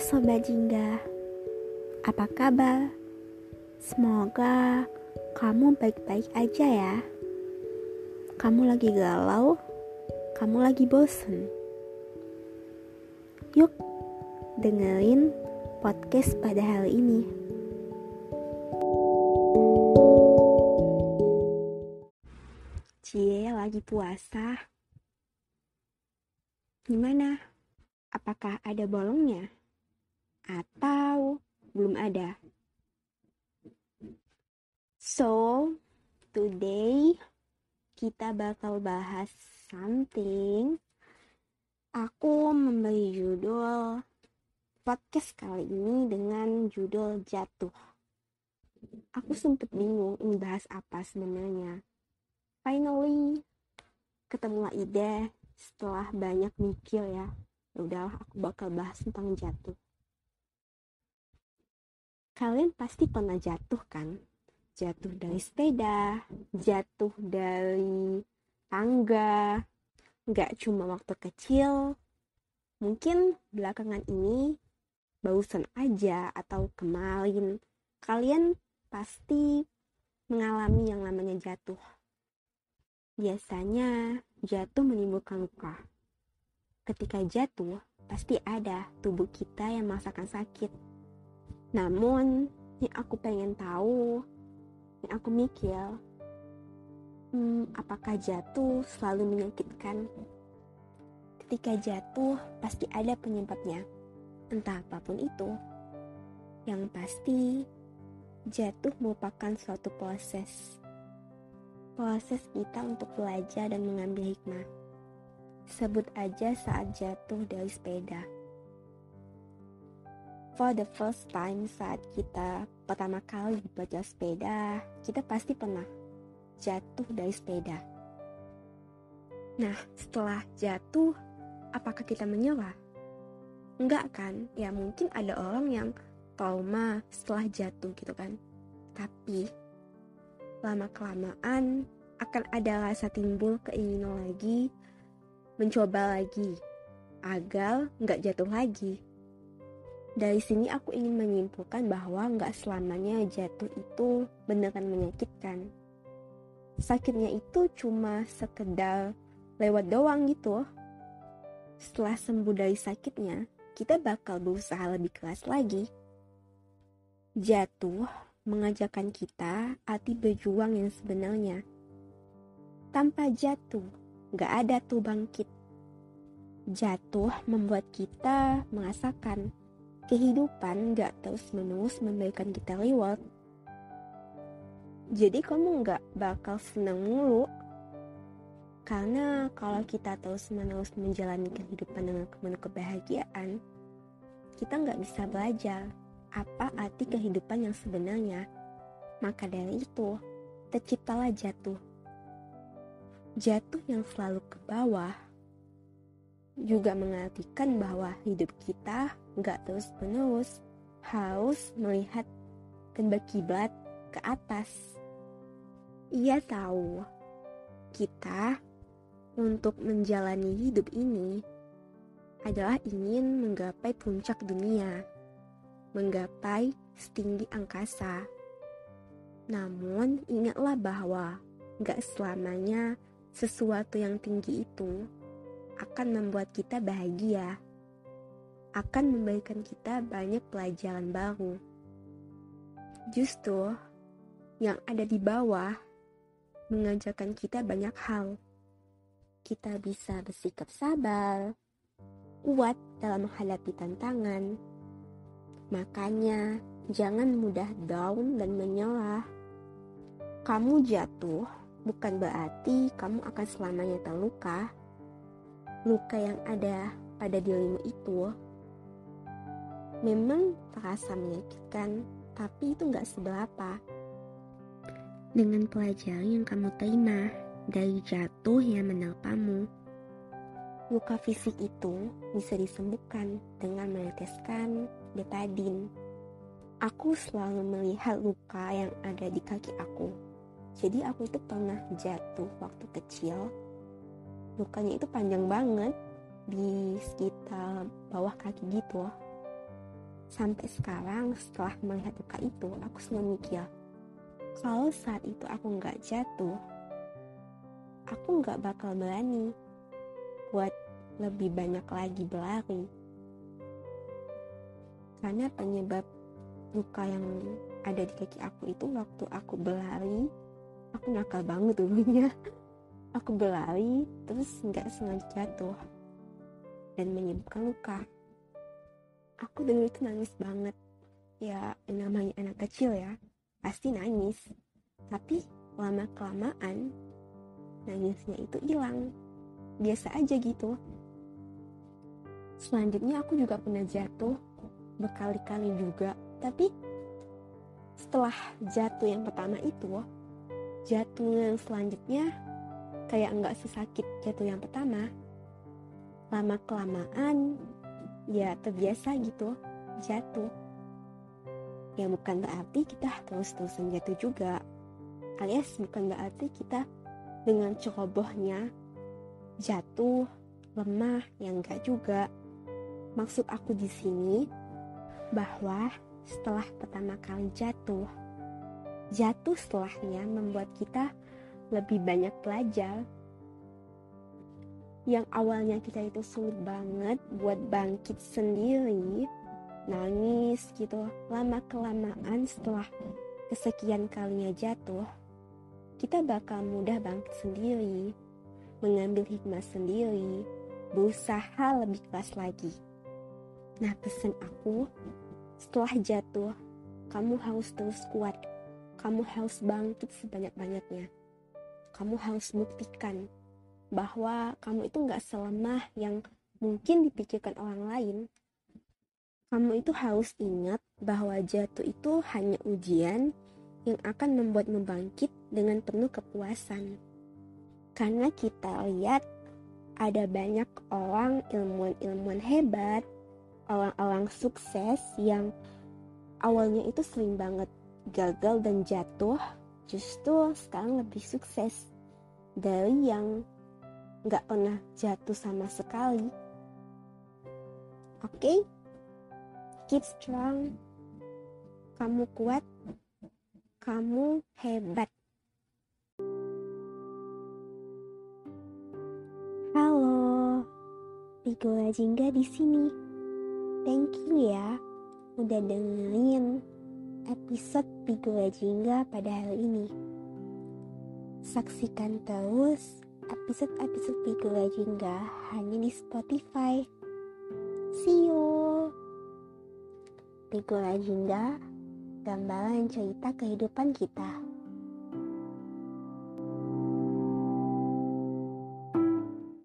Sobat Jingga, apa kabar? Semoga kamu baik-baik aja ya. Kamu lagi galau, kamu lagi bosen. Yuk, dengerin podcast pada hari ini. Cie, lagi puasa. Gimana? Apakah ada bolongnya? Atau belum ada. So, today kita bakal bahas something. Aku memberi judul podcast kali ini dengan judul jatuh. Aku sempet bingung ini bahas apa sebenarnya. Finally, ketemulah ide setelah banyak mikir ya. Ya udahlah, aku bakal bahas tentang jatuh. Kalian pasti pernah jatuh kan? Jatuh dari sepeda, jatuh dari tangga, nggak cuma waktu kecil, mungkin belakangan ini barusan aja atau kemarin kalian pasti mengalami yang namanya jatuh. Biasanya jatuh menimbulkan luka. Ketika jatuh, pasti ada tubuh kita yang merasakan sakit namun, yang aku pengen tahu, yang aku mikir, hmm, apakah jatuh selalu menyakitkan? Ketika jatuh, pasti ada penyebabnya, entah apa pun itu. Yang pasti, jatuh merupakan suatu proses. Proses kita untuk belajar dan mengambil hikmah. Sebut aja saat jatuh dari sepeda for the first time saat kita pertama kali belajar sepeda, kita pasti pernah jatuh dari sepeda. Nah, setelah jatuh, apakah kita menyerah? Enggak kan? Ya mungkin ada orang yang trauma setelah jatuh gitu kan. Tapi lama-kelamaan akan ada rasa timbul keinginan lagi mencoba lagi agar nggak jatuh lagi dari sini aku ingin menyimpulkan bahwa nggak selamanya jatuh itu beneran menyakitkan. Sakitnya itu cuma sekedar lewat doang gitu. Setelah sembuh dari sakitnya, kita bakal berusaha lebih keras lagi. Jatuh mengajarkan kita arti berjuang yang sebenarnya. Tanpa jatuh, nggak ada tuh bangkit. Jatuh membuat kita merasakan kehidupan gak terus-menerus memberikan kita reward. Jadi kamu gak bakal senang mulu. Karena kalau kita terus-menerus menjalani kehidupan dengan penuh kebahagiaan, kita gak bisa belajar apa arti kehidupan yang sebenarnya. Maka dari itu, terciptalah jatuh. Jatuh yang selalu ke bawah juga mengartikan bahwa hidup kita nggak terus-menerus harus melihat dan berkiblat ke atas. Ia tahu kita untuk menjalani hidup ini adalah ingin menggapai puncak dunia, menggapai setinggi angkasa. Namun ingatlah bahwa gak selamanya sesuatu yang tinggi itu akan membuat kita bahagia, akan memberikan kita banyak pelajaran baru. Justru yang ada di bawah mengajarkan kita banyak hal. Kita bisa bersikap sabar, kuat dalam menghadapi tantangan. Makanya, jangan mudah down dan menyerah. Kamu jatuh bukan berarti kamu akan selamanya terluka luka yang ada pada dirimu itu memang terasa menyakitkan, tapi itu nggak seberapa. Dengan pelajaran yang kamu terima dari jatuh yang menerpamu, luka fisik itu bisa disembuhkan dengan meneteskan betadin. Aku selalu melihat luka yang ada di kaki aku. Jadi aku itu pernah jatuh waktu kecil lukanya itu panjang banget di sekitar bawah kaki gitu Sampai sekarang setelah melihat luka itu, aku selalu mikir, kalau saat itu aku nggak jatuh, aku nggak bakal berani buat lebih banyak lagi berlari. Karena penyebab luka yang ada di kaki aku itu waktu aku berlari, aku nakal banget dulunya. Aku berlari terus nggak sengaja jatuh dan menyebabkan luka. Aku dulu itu nangis banget. Ya namanya anak kecil ya, pasti nangis. Tapi lama kelamaan nangisnya itu hilang. Biasa aja gitu. Selanjutnya aku juga pernah jatuh berkali-kali juga. Tapi setelah jatuh yang pertama itu, jatuh yang selanjutnya kayak nggak sesakit jatuh yang pertama lama kelamaan ya terbiasa gitu jatuh. Ya bukan berarti kita terus-terusan jatuh juga. Alias bukan berarti kita dengan cerobohnya jatuh lemah yang enggak juga. Maksud aku di sini bahwa setelah pertama kali jatuh jatuh setelahnya membuat kita lebih banyak belajar yang awalnya kita itu sulit banget buat bangkit sendiri nangis gitu lama kelamaan setelah kesekian kalinya jatuh kita bakal mudah bangkit sendiri mengambil hikmah sendiri berusaha lebih keras lagi. Nah pesan aku setelah jatuh kamu harus terus kuat. Kamu harus bangkit sebanyak-banyaknya. Kamu harus buktikan bahwa kamu itu nggak selemah yang mungkin dipikirkan orang lain. Kamu itu harus ingat bahwa jatuh itu hanya ujian yang akan membuat membangkit dengan penuh kepuasan. Karena kita lihat ada banyak orang ilmuwan-ilmuwan hebat, orang-orang sukses yang awalnya itu sering banget gagal dan jatuh, justru sekarang lebih sukses dari yang nggak pernah jatuh sama sekali. Oke, okay? keep strong. Kamu kuat, kamu hebat. Halo, Pigo Jingga di sini. Thank you ya udah dengerin episode Pigo Jingga pada hari ini. Saksikan terus episode-episode Pigo Jingga hanya di Spotify. See you! Pigo Jingga, gambaran cerita kehidupan kita.